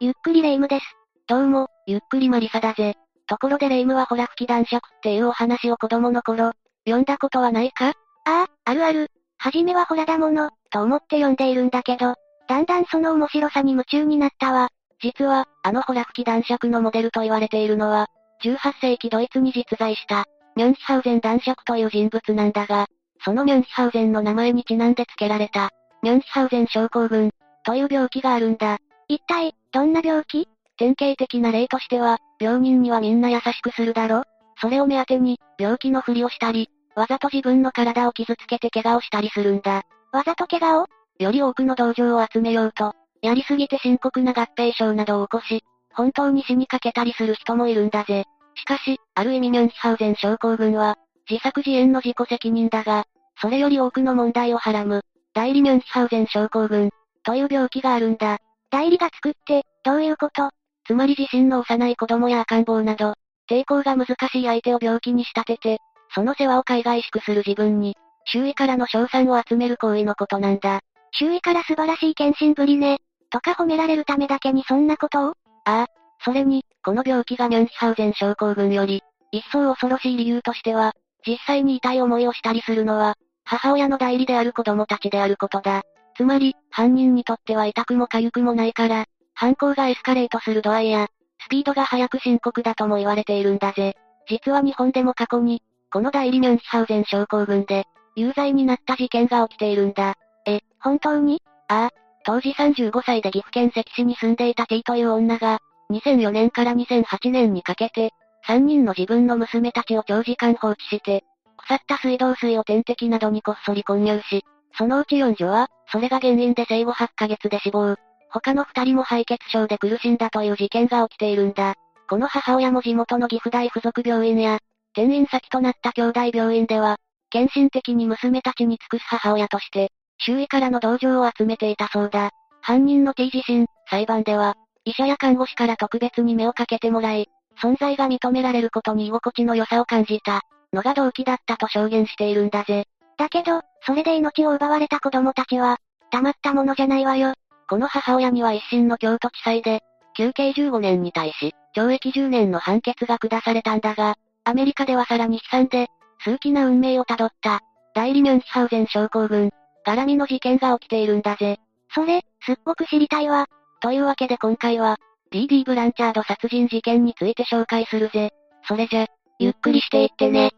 ゆっくりレ夢ムです。どうも、ゆっくりマリサだぜ。ところでレ夢ムはほら吹き男爵っていうお話を子供の頃、読んだことはないか？ああ、あるある。はじめはホラだもの、と思って読んでいるんだけど、だんだんその面白さに夢中になったわ。実は、あのホラ吹き男爵のモデルと言われているのは、18世紀ドイツに実在した、ミョンヒハウゼン男爵という人物なんだが、そのミョンヒハウゼンの名前にちなんで付けられた、ミョンヒハウゼン症候群、という病気があるんだ。一体、どんな病気？典型的な例としては、病人にはみんな優しくするだろそれを目当てに、病気のふりをしたり、わざと自分の体を傷つけて怪我をしたりするんだ。わざと怪我を？より多くの同情を集めようと、やりすぎて深刻な合併症などを起こし、本当に死にかけたりする人もいるんだぜ。しかし、ある意味ミョンヒハウゼン症候群は、自作自演の自己責任だが、それより多くの問題をはらむ、代理ミョンヒハウゼン症候群、という病気があるんだ。代理が作って、どういうこと？つまり自身の幼い子供や赤ん坊など、抵抗が難しい相手を病気に仕立てて、その世話を海外しくする自分に、周囲からの賞賛を集める行為のことなんだ。周囲から素晴らしい献身ぶりね。とか褒められるためだけにそんなことを？ああ。それに、この病気がミョンヒハウゼン症候群より、一層恐ろしい理由としては、実際に痛い思いをしたりするのは、母親の代理である子供たちであることだ。つまり、犯人にとっては痛くも痒くもないから、犯行がエスカレートする度合いや、スピードが速く深刻だとも言われているんだぜ。実は日本でも過去に、この代理ミョンヒハウゼン症候群で、有罪になった事件が起きているんだ。え、本当に？ああ、当時35歳で岐阜県関市に住んでいた T という女が、2004年から2008年にかけて、3人の自分の娘たちを長時間放置して、腐った水道水を点滴などにこっそり混入し、そのうち4女は、それが原因で生後8ヶ月で死亡。他の2人も敗血症で苦しんだという事件が起きているんだ。この母親も地元の岐阜大附属病院や、転院先となった兄弟病院では、献身的に娘たちに尽くす母親として、周囲からの同情を集めていたそうだ。犯人の T 自身、裁判では、医者や看護師から特別に目をかけてもらい、存在が認められることに居心地の良さを感じた、のが動機だったと証言しているんだぜ。だけど、それで命を奪われた子供たちは、たまったものじゃないわよ。この母親には一審の京都地裁で、休刑15年に対し、懲役10年の判決が下されたんだが、アメリカではさらに悲惨で、数奇な運命をたどった、代理ミョンヒハウゼン症候群、絡みの事件が起きているんだぜ。それ、すっごく知りたいわ。というわけで今回は、DD ブランチャード殺人事件について紹介するぜ。それじゃ、ゆっくりしていってね。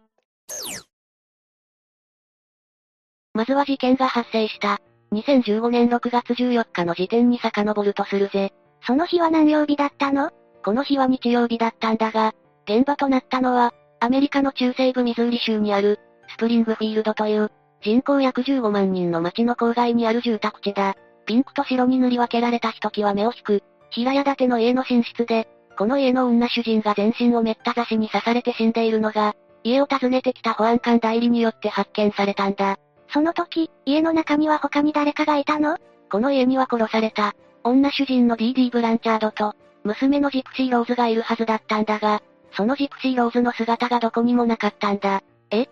まずは事件が発生した。2015年6月14日の時点に遡るとするぜ。その日は何曜日だったの？この日は日曜日だったんだが、現場となったのは、アメリカの中西部ミズーリ州にある、スプリングフィールドという、人口約15万人の町の郊外にある住宅地だ。ピンクと白に塗り分けられたひときわ目を引く、平屋建ての家の寝室で、この家の女主人が全身をめった刺しに刺されて死んでいるのが、家を訪ねてきた保安官代理によって発見されたんだ。その時、家の中には他に誰かがいたの？この家には殺された、女主人の DD ブランチャードと、娘のジプシーローズがいるはずだったんだが、そのジプシーローズの姿がどこにもなかったんだ。え？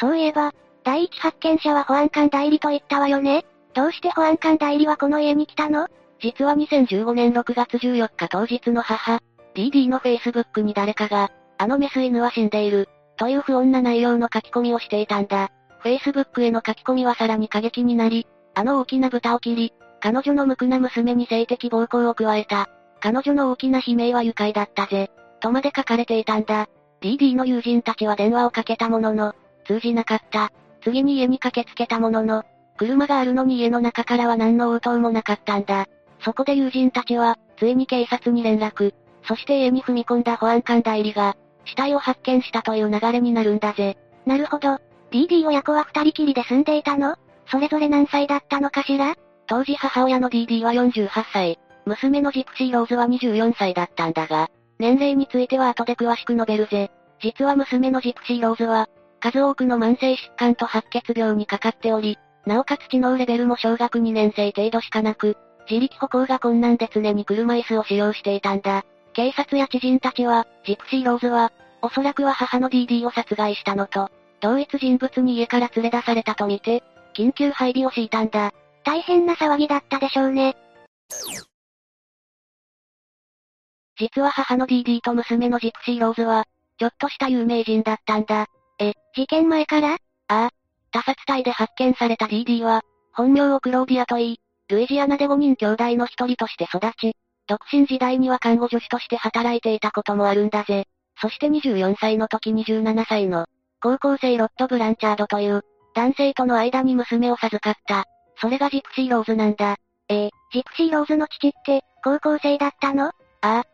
そういえば、第一発見者は保安官代理と言ったわよね？どうして保安官代理はこの家に来たの？実は2015年6月14日当日の母、DD の Facebook に誰かが、あのメス犬は死んでいる、という不穏な内容の書き込みをしていたんだ。Facebook への書き込みはさらに過激になり、あの大きな豚を切り、彼女の無垢な娘に性的暴行を加えた。彼女の大きな悲鳴は愉快だったぜ。とまで書かれていたんだ。DD の友人たちは電話をかけたものの、通じなかった。次に家に駆けつけたものの、車があるのに家の中からは何の応答もなかったんだ。そこで友人たちは、ついに警察に連絡。そして家に踏み込んだ保安官代理が、死体を発見したという流れになるんだぜ。なるほど。DD 親子は二人きりで住んでいたの？それぞれ何歳だったのかしら？当時母親の DD は48歳、娘のジプシーローズは24歳だったんだが、年齢については後で詳しく述べるぜ。実は娘のジプシーローズは、数多くの慢性疾患と白血病にかかっており、なおかつ知能レベルも小学2年生程度しかなく、自力歩行が困難で常に車椅子を使用していたんだ。警察や知人たちは、ジプシーローズは、おそらくは母の DD を殺害したのと、同一人物に家から連れ出されたとみて、緊急配備を敷いたんだ。大変な騒ぎだったでしょうね。実は母の DD と娘のジプシーローズは、ちょっとした有名人だったんだ。え、事件前から？ああ。他殺体で発見された DD は、本名をクローディアと言い、ルイジアナで5人兄弟の一人として育ち、独身時代には看護助手として働いていたこともあるんだぜ。そして24歳の時17歳の、高校生ロッド・ブランチャードという、男性との間に娘を授かった。それがジプシーローズなんだ。えー、ジプシーローズの父って、高校生だったの？ああ。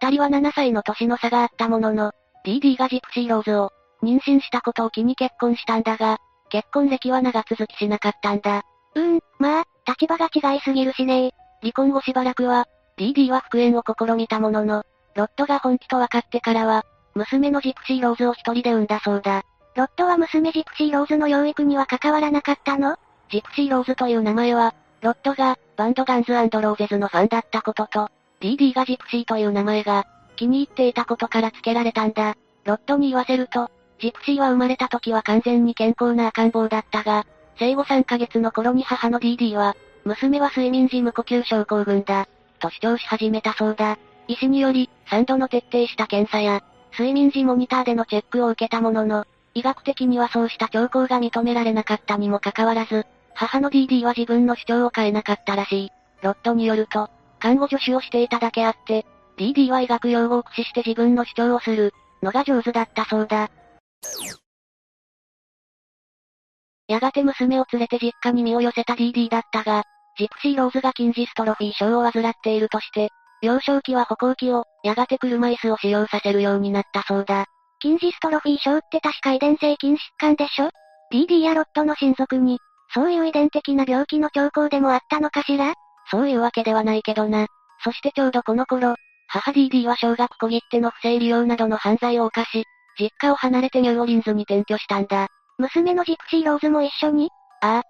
二人は7歳の年の差があったものの、DD がジプシーローズを、妊娠したことを機に結婚したんだが、結婚歴は長続きしなかったんだ。うーん、まあ、立場が違いすぎるしね離婚後しばらくは、DD は復縁を試みたものの、ロッドが本気と分かってからは、娘のジプシーローズを一人で産んだそうだ。ロッドは娘ジプシーローズの養育には関わらなかったの？ジプシーローズという名前は、ロッドが、バンドガンズローゼズのファンだったことと、DD がジプシーという名前が、気に入っていたことから付けられたんだ。ロッドに言わせると、ジプシーは生まれた時は完全に健康な赤ん坊だったが、生後3ヶ月の頃に母の DD は、娘は睡眠時無呼吸症候群だ、と主張し始めたそうだ。医師により、3度の徹底した検査や、睡眠時モニターでのチェックを受けたものの、医学的にはそうした兆候が認められなかったにもかかわらず、母の DD は自分の主張を変えなかったらしい。ロットによると、看護助手をしていただけあって、DD は医学用語を駆使して自分の主張をする、のが上手だったそうだ。やがて娘を連れて実家に身を寄せた DD だったが、ジプシーローズが筋ジストロフィー症を患っているとして、幼少期は歩行器を、やがて車椅子を使用させるようになったそうだ。筋ジストロフィー症って確か遺伝性筋疾患でしょ ?DD やロットの親族に、そういう遺伝的な病気の兆候でもあったのかしら？そういうわけではないけどな。そしてちょうどこの頃、母 DD は小学小切手の不正利用などの犯罪を犯し、実家を離れてニューオリンズに転居したんだ。娘のジプシーローズも一緒に？ああ。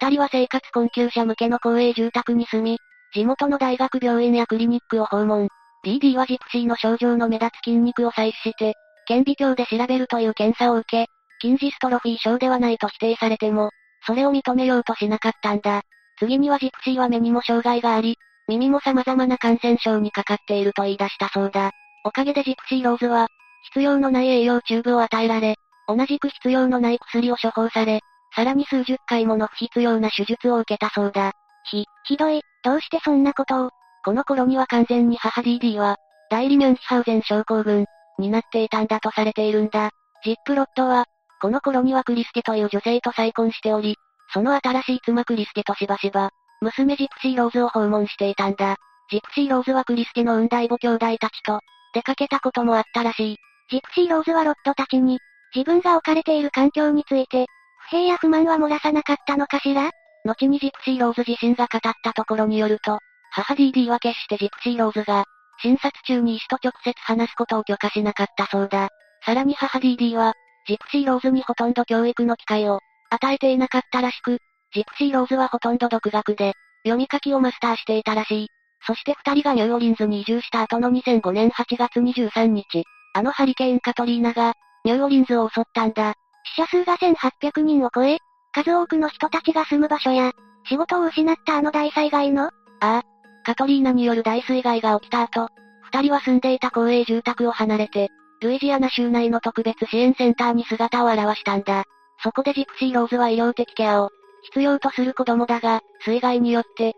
二人は生活困窮者向けの公営住宅に住み、地元の大学病院やクリニックを訪問。DD はジプシーの症状の目立つ筋肉を採取して、顕微鏡で調べるという検査を受け、筋ジストロフィー症ではないと否定されても、それを認めようとしなかったんだ。次にはジプシーは目にも障害があり、耳も様々な感染症にかかっていると言い出したそうだ。おかげでジプシーローズは、必要のない栄養チューブを与えられ、同じく必要のない薬を処方され、さらに数十回もの不必要な手術を受けたそうだ。ひ、ひどい、どうしてそんなことをこの頃には完全に母 DD は、代理ミュンヒハウゼン症候群、になっていたんだとされているんだ。実父ロッドは、この頃にはクリスティという女性と再婚しており、その新しい妻クリスティとしばしば、娘ジプシーローズを訪問していたんだ。ジプシーローズはクリスティの産んだ異母兄弟たちと、出かけたこともあったらしい。ジプシーローズはロッドたちに、自分が置かれている環境について、不平や不満は漏らさなかったのかしら？後にジプシーローズ自身が語ったところによると、母 DD は決してジプシーローズが、診察中に医師と直接話すことを許可しなかったそうだ。さらに母 DD は、ジプシーローズにほとんど教育の機会を与えていなかったらしく、ジプシーローズはほとんど独学で、読み書きをマスターしていたらしい。そして二人がニューオリンズに移住した後の2005年8月23日、あのハリケーンカトリーナが、ニューオリンズを襲ったんだ。死者数が1800人を超え、数多くの人たちが住む場所や、仕事を失ったあの大災害のああ。カトリーナによる大水害が起きた後、二人は住んでいた公営住宅を離れて、ルイジアナ州内の特別支援センターに姿を現したんだ。そこでジプシーローズは医療的ケアを必要とする子供だが、水害によって、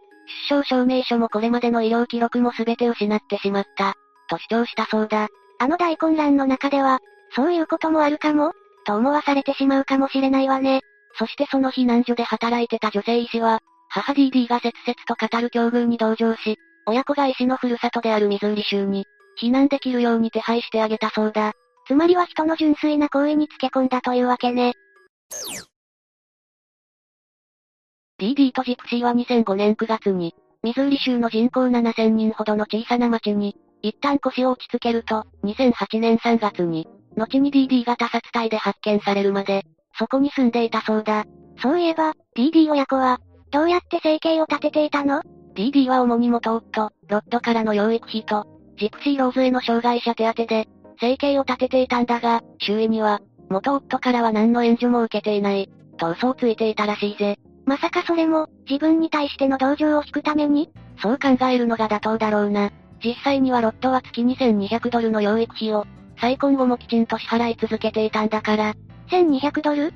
出生証明書もこれまでの医療記録も全て失ってしまった、と主張したそうだ。あの大混乱の中では、そういうこともあるかもと思わされてしまうかもしれないわね。そしてその避難所で働いてた女性医師は、母 DD が切々と語る境遇に同情し、親子が医師のふるさとであるミズーリ州に、避難できるように手配してあげたそうだ。つまりは人の純粋な行為につけ込んだというわけね。DD とジプシーは2005年9月に、ミズーリ州の人口7000人ほどの小さな町に、一旦腰を落ち着けると、2008年3月に、後に DD が他殺体で発見されるまで、そこに住んでいたそうだ。そういえば、DD 親子は、どうやって生計を立てていたの ?DD は主に元夫、ロッドからの養育費と、ジプシーローズへの障害者手当で、生計を立てていたんだが、周囲には、元夫からは何の援助も受けていない、と嘘をついていたらしいぜ。まさかそれも、自分に対しての同情を引くために？そう考えるのが妥当だろうな。実際にはロットは月2200ドルの養育費を、再婚後もきちんと支払い続けていたんだから。1200ドル？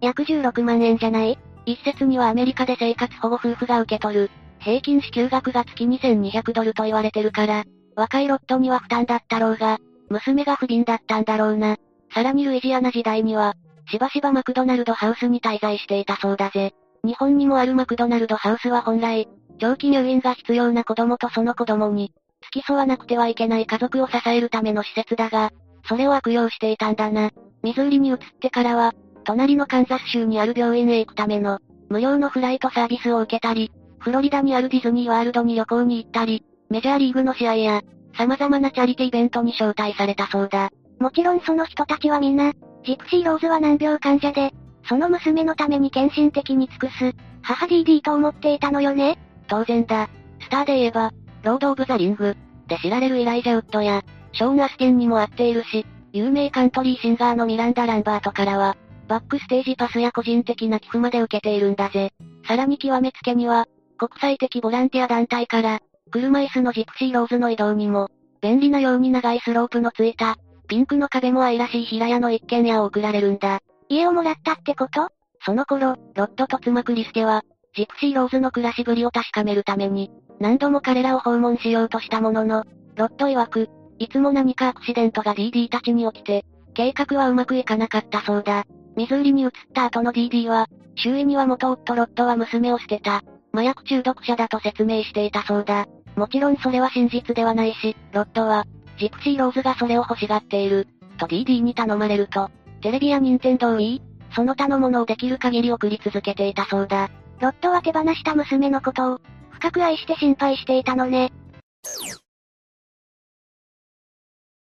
約16万円じゃない？一説にはアメリカで生活保護夫婦が受け取る、平均支給額が月2200ドルと言われてるから、若いロットには負担だったろうが、娘が不憫だったんだろうな。さらにルイジアナ時代には、しばしばマクドナルドハウスに滞在していたそうだぜ。日本にもあるマクドナルドハウスは本来、長期入院が必要な子供とその子供に、付き添わなくてはいけない家族を支えるための施設だが、それを悪用していたんだな。ミズーリに移ってからは、隣のカンザス州にある病院へ行くための、無料のフライトサービスを受けたり、フロリダにあるディズニーワールドに旅行に行ったり、メジャーリーグの試合や、様々なチャリティーイベントに招待されたそうだ。もちろんその人たちはみんな、ジプシーローズは難病患者で、その娘のために献身的に尽くす、母 DD と思っていたのよね当然だ。スターで言えば、ロード・オブ・ザ・リング、で知られるイライジャ・ウッドや、ショーン・アスティンにも会っているし、有名カントリーシンガーのミランダ・ランバートからは、バックステージパスや個人的な寄付まで受けているんだぜ。さらに極めつけには、国際的ボランティア団体から、車椅子のジプシーローズの移動にも、便利なように長いスロープのついた、ピンクの壁も愛らしい平屋の一軒家を送られるんだ。家をもらったってこと？その頃、ロットと妻クリスケは、ジプシーローズの暮らしぶりを確かめるために、何度も彼らを訪問しようとしたものの、ロット曰く、いつも何かアクシデントが DD たちに起きて、計画はうまくいかなかったそうだ。ミズーリに移った後の DD は、周囲には元夫ロットは娘を捨てた、麻薬中毒者だと説明していたそうだ。もちろんそれは真実ではないし、ロットは、ジプシーローズがそれを欲しがっている、と DD に頼まれると、テレビや任天堂 Wii、その他のものをできる限り送り続けていたそうだ。ロットは手放した娘のことを、深く愛して心配していたのね。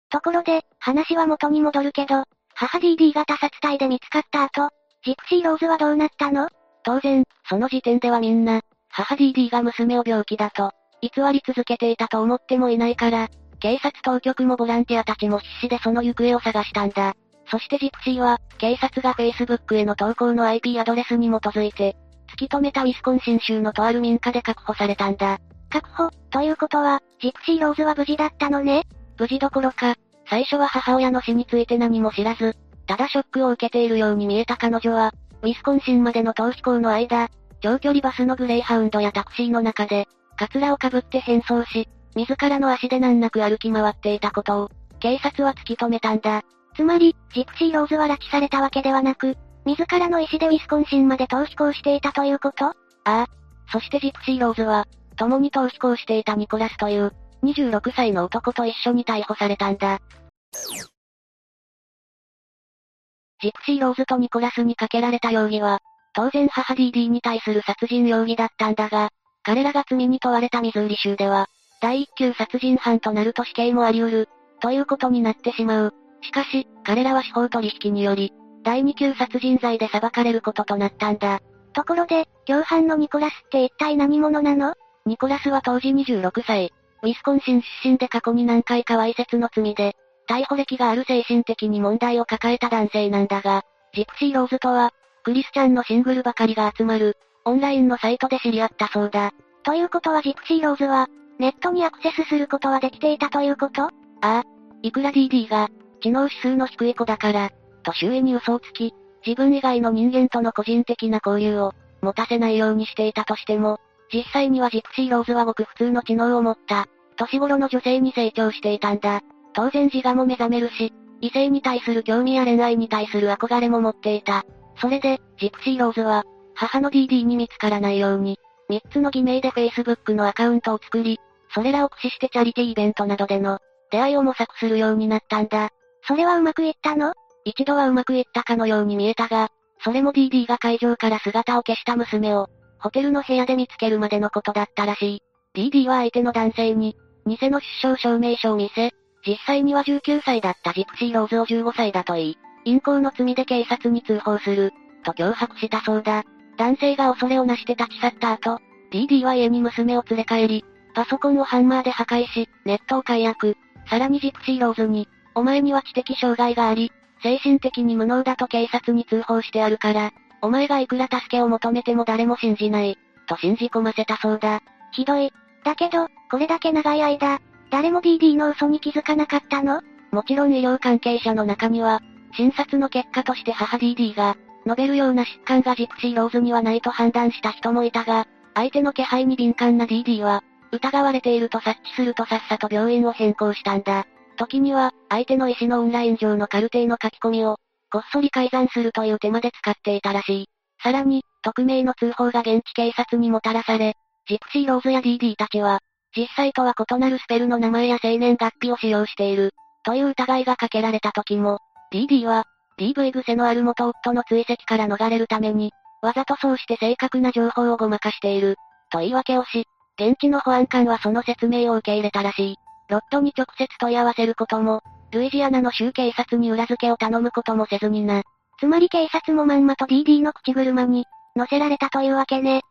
ところで、話は元に戻るけど、母 DD が他殺体で見つかった後、ジプシーローズはどうなったの？当然、その時点ではみんな、母 DD が娘を病気だと、偽り続けていたと思ってもいないから、警察当局もボランティアたちも必死でその行方を探したんだ。そしてジプシーは、警察が Facebook への投稿の IP アドレスに基づいて、突き止めたウィスコンシン州のとある民家で確保されたんだ。確保、ということは、ジプシーローズは無事だったのね？無事どころか、最初は母親の死について何も知らず、ただショックを受けているように見えた彼女は、ウィスコンシンまでの逃避行の間、長距離バスのグレイハウンドやタクシーの中で、カツラをかぶって変装し、自らの足で難なく歩き回っていたことを、警察は突き止めたんだ。つまり、ジプシーローズは拉致されたわけではなく、自らの意思でウィスコンシンまで逃避行していたということ？ああ。そしてジプシーローズは、共に逃避行していたニコラスという、26歳の男と一緒に逮捕されたんだ。ジプシーローズとニコラスにかけられた容疑は、当然母 DD に対する殺人容疑だったんだが、彼らが罪に問われたミズーリ州では、第一級殺人犯となると死刑もあり得る、ということになってしまう。しかし、彼らは司法取引により、第二級殺人罪で裁かれることとなったんだ。ところで、共犯のニコラスって一体何者なの？ニコラスは当時26歳。ウィスコンシン出身で過去に何回かわいせつの罪で、逮捕歴がある精神的に問題を抱えた男性なんだが、ジプシーローズとは、クリスチャンのシングルばかりが集まる、オンラインのサイトで知り合ったそうだ。ということはジプシーローズは、ネットにアクセスすることはできていたということ？ああ。いくら DD が、知能指数の低い子だから、と周囲に嘘をつき、自分以外の人間との個人的な交流を、持たせないようにしていたとしても、実際にはジプシーローズはごく普通の知能を持った、年頃の女性に成長していたんだ。当然自我も目覚めるし、異性に対する興味や恋愛に対する憧れも持っていた。それで、ジプシーローズは、母の DD に見つからないように、3つの偽名で Facebook のアカウントを作り、それらを駆使してチャリティーイベントなどでの出会いを模索するようになったんだ。それはうまくいったの？一度はうまくいったかのように見えたが、それも DD が会場から姿を消した娘を、ホテルの部屋で見つけるまでのことだったらしい。DD は相手の男性に、偽の出生証明書を見せ、実際には19歳だったジプシーローズを15歳だと言い、陰行の罪で警察に通報する、と脅迫したそうだ。男性が恐れをなして立ち去った後、DD は家に娘を連れ帰り、パソコンをハンマーで破壊し、ネットを解約。さらにジプシーローズに、お前には知的障害があり、精神的に無能だと警察に通報してあるから、お前がいくら助けを求めても誰も信じない、と信じ込ませたそうだ。ひどい。だけど、これだけ長い間、誰も DD の嘘に気づかなかったの？もちろん医療関係者の中には、診察の結果として母 DD が、述べるような疾患がジプシーローズにはないと判断した人もいたが、相手の気配に敏感な DD は、疑われていると察知するとさっさと病院を変更したんだ。時には、相手の医師のオンライン上のカルテイの書き込みを、こっそり改ざんするという手まで使っていたらしい。さらに、匿名の通報が現地警察にもたらされ、ジプシーローズや DD たちは、実際とは異なるスペルの名前や生年月日を使用している、という疑いがかけられた時も、DD は、DV 癖のある元夫の追跡から逃れるために、わざとそうして正確な情報をごまかしている、と言い訳をし、現地の保安官はその説明を受け入れたらしい。ロットに直接問い合わせることも、ルイジアナの州警察に裏付けを頼むこともせずにな。つまり警察もまんまと DD の口車に、乗せられたというわけね。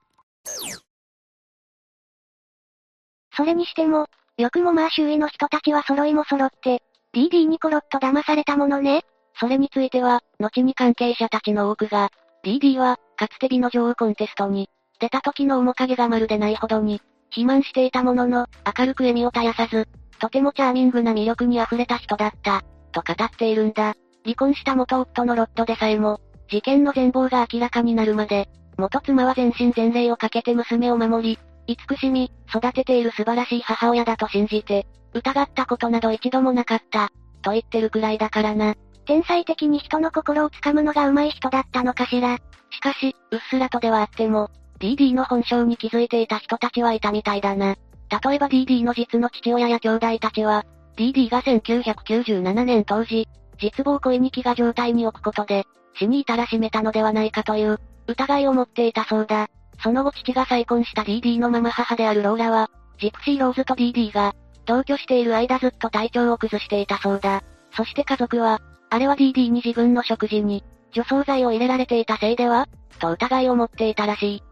それにしても、よくもまあ周囲の人たちは揃いも揃って、DD にコロッと騙されたものね。それについては、後に関係者たちの多くが、DD は、かつて美の女王コンテストに、出た時の面影がまるでないほどに、肥満していたものの、明るく笑みを絶やさず、とてもチャーミングな魅力に溢れた人だった、と語っているんだ。離婚した元夫のロットでさえも、事件の全貌が明らかになるまで、元妻は全身全霊をかけて娘を守り、慈しみ、育てている素晴らしい母親だと信じて、疑ったことなど一度もなかった、と言ってるくらいだからな。天才的に人の心をつかむのが上手い人だったのかしら。しかし、うっすらとではあっても、DD の本性に気づいていた人たちはいたみたいだな。例えば DD の実の父親や兄弟たちは、DD が1997年当時、実望恋に気が状態に置くことで、死に至らしめたのではないかという、疑いを持っていたそうだ。その後父が再婚した DD のママ母であるローラは、ジプシーローズと DD が、同居している間ずっと体調を崩していたそうだ。そして家族は、あれは DD に自分の食事に、除草剤を入れられていたせいではと疑いを持っていたらしい。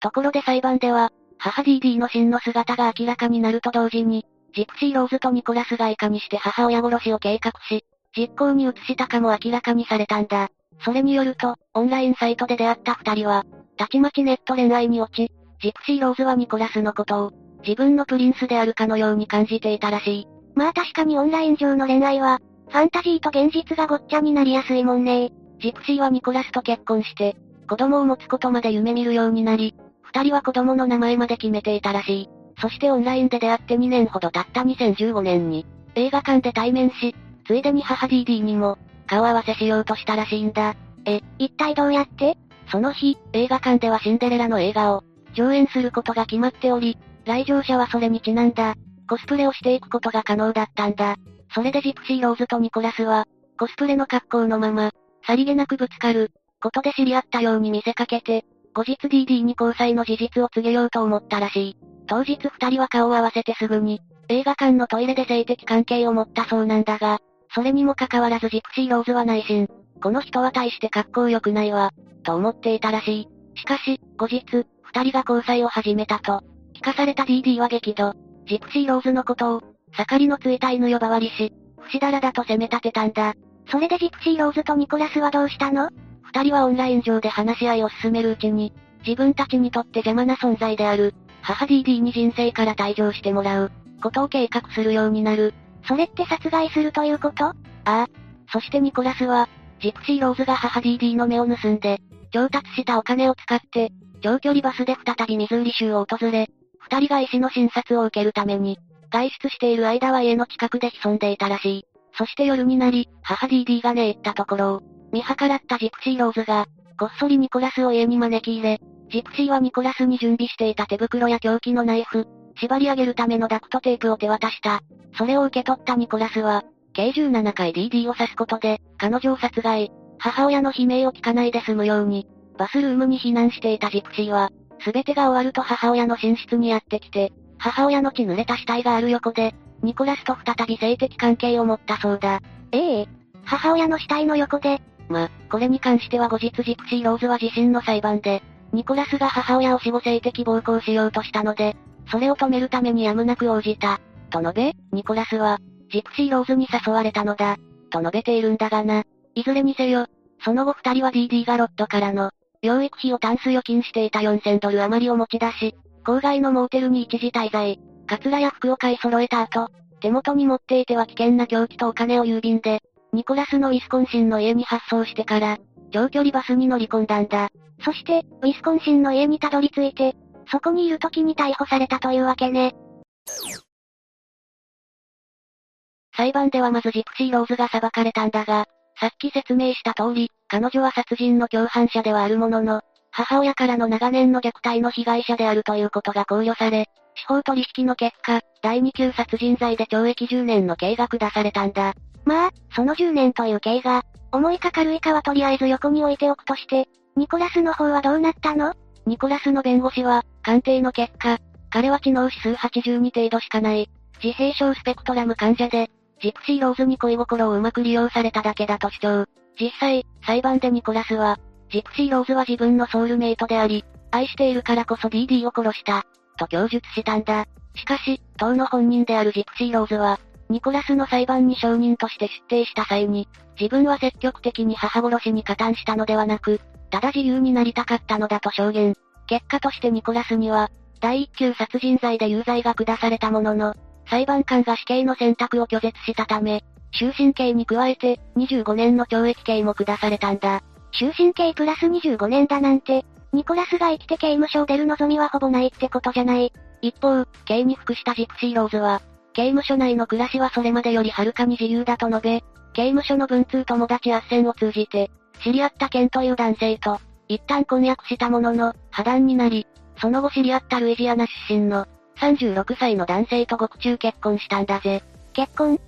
ところで裁判では、母 DD の真の姿が明らかになると同時に、ジプシーローズとニコラスがいかにして母親殺しを計画し、実行に移したかも明らかにされたんだ。それによると、オンラインサイトで出会った二人は、たちまちネット恋愛に落ち、ジプシーローズはニコラスのことを、自分のプリンスであるかのように感じていたらしい。まあ確かにオンライン上の恋愛は、ファンタジーと現実がごっちゃになりやすいもんねジプシーはニコラスと結婚して、子供を持つことまで夢見るようになり、二人は子供の名前まで決めていたらしい。そしてオンラインで出会って2年ほど経った2015年に、映画館で対面し、ついでに母 DD にも、顔合わせしようとしたらしいんだ。え、一体どうやって？その日、映画館ではシンデレラの映画を、上演することが決まっており、来場者はそれにちなんだ、コスプレをしていくことが可能だったんだ。それでジプシーローズとニコラスは、コスプレの格好のまま、さりげなくぶつかる、ことで知り合ったように見せかけて、後日 DD に交際の事実を告げようと思ったらしい。当日二人は顔を合わせてすぐに、映画館のトイレで性的関係を持ったそうなんだが、それにもかかわらずジプシーローズは内心、この人は大して格好良くないわ、と思っていたらしい。しかし、後日、二人が交際を始めたと、聞かされた DD は激怒。ジプシーローズのことを、盛りのついた犬呼ばわりし、不死だらだと責め立てたんだ。それでジプシーローズとニコラスはどうしたの？二人はオンライン上で話し合いを進めるうちに、自分たちにとって邪魔な存在である、母 DD に人生から退場してもらう、ことを計画するようになる。それって殺害するということ？ああ。そしてニコラスは、ジプシーローズが母 DD の目を盗んで、調達したお金を使って、長距離バスで再びミズーリ州を訪れ、二人が医師の診察を受けるために、外出している間は家の近くで潜んでいたらしい。そして夜になり、母 DD が寝入ったところを、見計らったジプシーローズが、こっそりニコラスを家に招き入れ、ジプシーはニコラスに準備していた手袋や凶器のナイフ、縛り上げるためのダクトテープを手渡した。それを受け取ったニコラスは、計17回 DD を刺すことで、彼女を殺害。母親の悲鳴を聞かないで済むように、バスルームに避難していたジプシーは、すべてが終わると母親の寝室にやってきて、母親の血濡れた死体がある横で、ニコラスと再び性的関係を持ったそうだ。ええ母親の死体の横で。ま、これに関しては後日ジプシーローズは自身の裁判で、ニコラスが母親を死後性的暴行しようとしたので、それを止めるためにやむなく応じた。と述べ、ニコラスは、ジプシーローズに誘われたのだ。と述べているんだがな。いずれにせよ、その後二人は DD ガロットからの、養育費をタンス預金していた4000ドル余りを持ち出し、郊外のモーテルに一時滞在。カツラや服を買い揃えた後、手元に持っていては危険な凶器とお金を郵便で、ニコラスのウィスコンシンの家に発送してから、長距離バスに乗り込んだんだ。そして、ウィスコンシンの家にたどり着いて、そこにいる時に逮捕されたというわけね。裁判ではまずジプシーローズが裁かれたんだが、さっき説明した通り、彼女は殺人の共犯者ではあるものの、母親からの長年の虐待の被害者であるということが考慮され、司法取引の結果、第2級殺人罪で懲役10年の刑が下されたんだ。まあ、その10年という刑が、重いか軽いかはとりあえず横に置いておくとして、ニコラスの方はどうなったの？ニコラスの弁護士は、鑑定の結果、彼は知能指数82程度しかない、自閉症スペクトラム患者で、ジプシーローズに恋心をうまく利用されただけだと主張。実際、裁判でニコラスは、ジプシーローズは自分のソウルメイトであり、愛しているからこそ DD を殺した、と供述したんだ。しかし、当の本人であるジプシーローズは、ニコラスの裁判に証人として出廷した際に、自分は積極的に母殺しに加担したのではなく、ただ自由になりたかったのだと証言。結果としてニコラスには、第一級殺人罪で有罪が下されたものの、裁判官が死刑の選択を拒絶したため、終身刑に加えて、25年の懲役刑も下されたんだ。終身刑プラス25年だなんて、ニコラスが生きて刑務所を出る望みはほぼないってことじゃない。一方、刑に服したジプシーローズは、刑務所内の暮らしはそれまでよりはるかに自由だと述べ、刑務所の文通友達斡旋を通じて、知り合ったケンという男性と、一旦婚約したものの、破談になり、その後知り合ったルイジアナ出身の、36歳の男性と獄中結婚したんだぜ。結婚？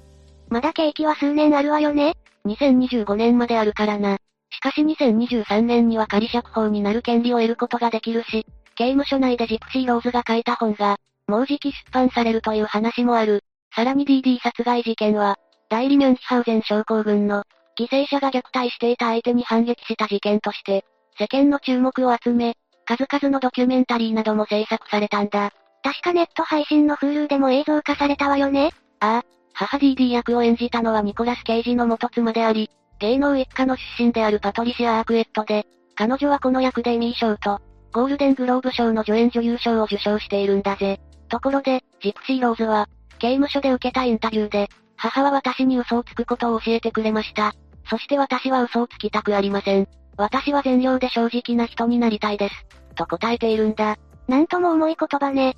まだ刑期は数年あるわよね ?2025 年まであるからな。しかし2023年には仮釈放になる権利を得ることができるし、刑務所内でジプシーローズが書いた本が、もうじき出版されるという話もある。さらに DD 殺害事件は、代理ミュンヒハウゼン症候群の、犠牲者が虐待していた相手に反撃した事件として、世間の注目を集め、数々のドキュメンタリーなども制作されたんだ。確かネット配信の Hulu でも映像化されたわよねああ、母 DD 役を演じたのはニコラス・ケイジの元妻であり、芸能一家の出身であるパトリシア・アークエットで、彼女はこの役でエミー賞と、ゴールデングローブ賞の助演女優賞を受賞しているんだぜ。ところで、ジプシー・ローズは、刑務所で受けたインタビューで、母は私に嘘をつくことを教えてくれました。そして私は嘘をつきたくありません。私は善良で正直な人になりたいです。と答えているんだ。なんとも重い言葉ね。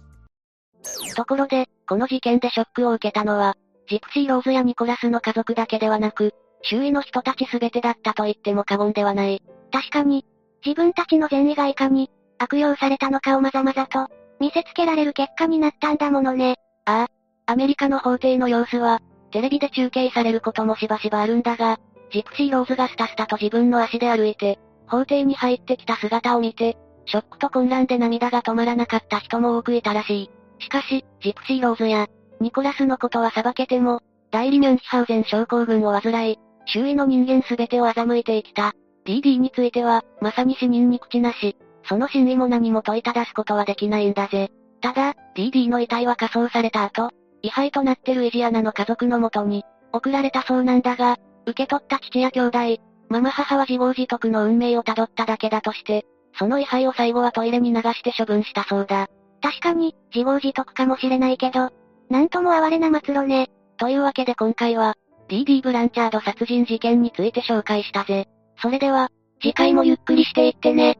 ところで、この事件でショックを受けたのは、ジプシーローズやニコラスの家族だけではなく、周囲の人たち全てだったと言っても過言ではない。確かに、自分たちの善意がいかに、悪用されたのかをまざまざと、見せつけられる結果になったんだものね。ああ、アメリカの法廷の様子は、テレビで中継されることもしばしばあるんだが、ジプシーローズがスタスタと自分の足で歩いて、法廷に入ってきた姿を見て、ショックと混乱で涙が止まらなかった人も多くいたらしい。しかし、ジプシーローズや、ニコラスのことは裁けても、代理ミュンヒハウゼン症候群を患い、周囲の人間すべてを欺いてきた。DD については、まさに死人に口なし。その真意も何も問いただすことはできないんだぜ。ただ、DD の遺体は火葬された後、位牌となってルイジアナの家族のもとに、送られたそうなんだが、受け取った父や兄弟、ママ母は自業自得の運命をたどっただけだとして、その位牌を最後はトイレに流して処分したそうだ。確かに、自業自得かもしれないけど、なんとも哀れな末路ね。というわけで今回は、DD ブランチャード殺人事件について紹介したぜ。それでは、次回もゆっくりしていってね。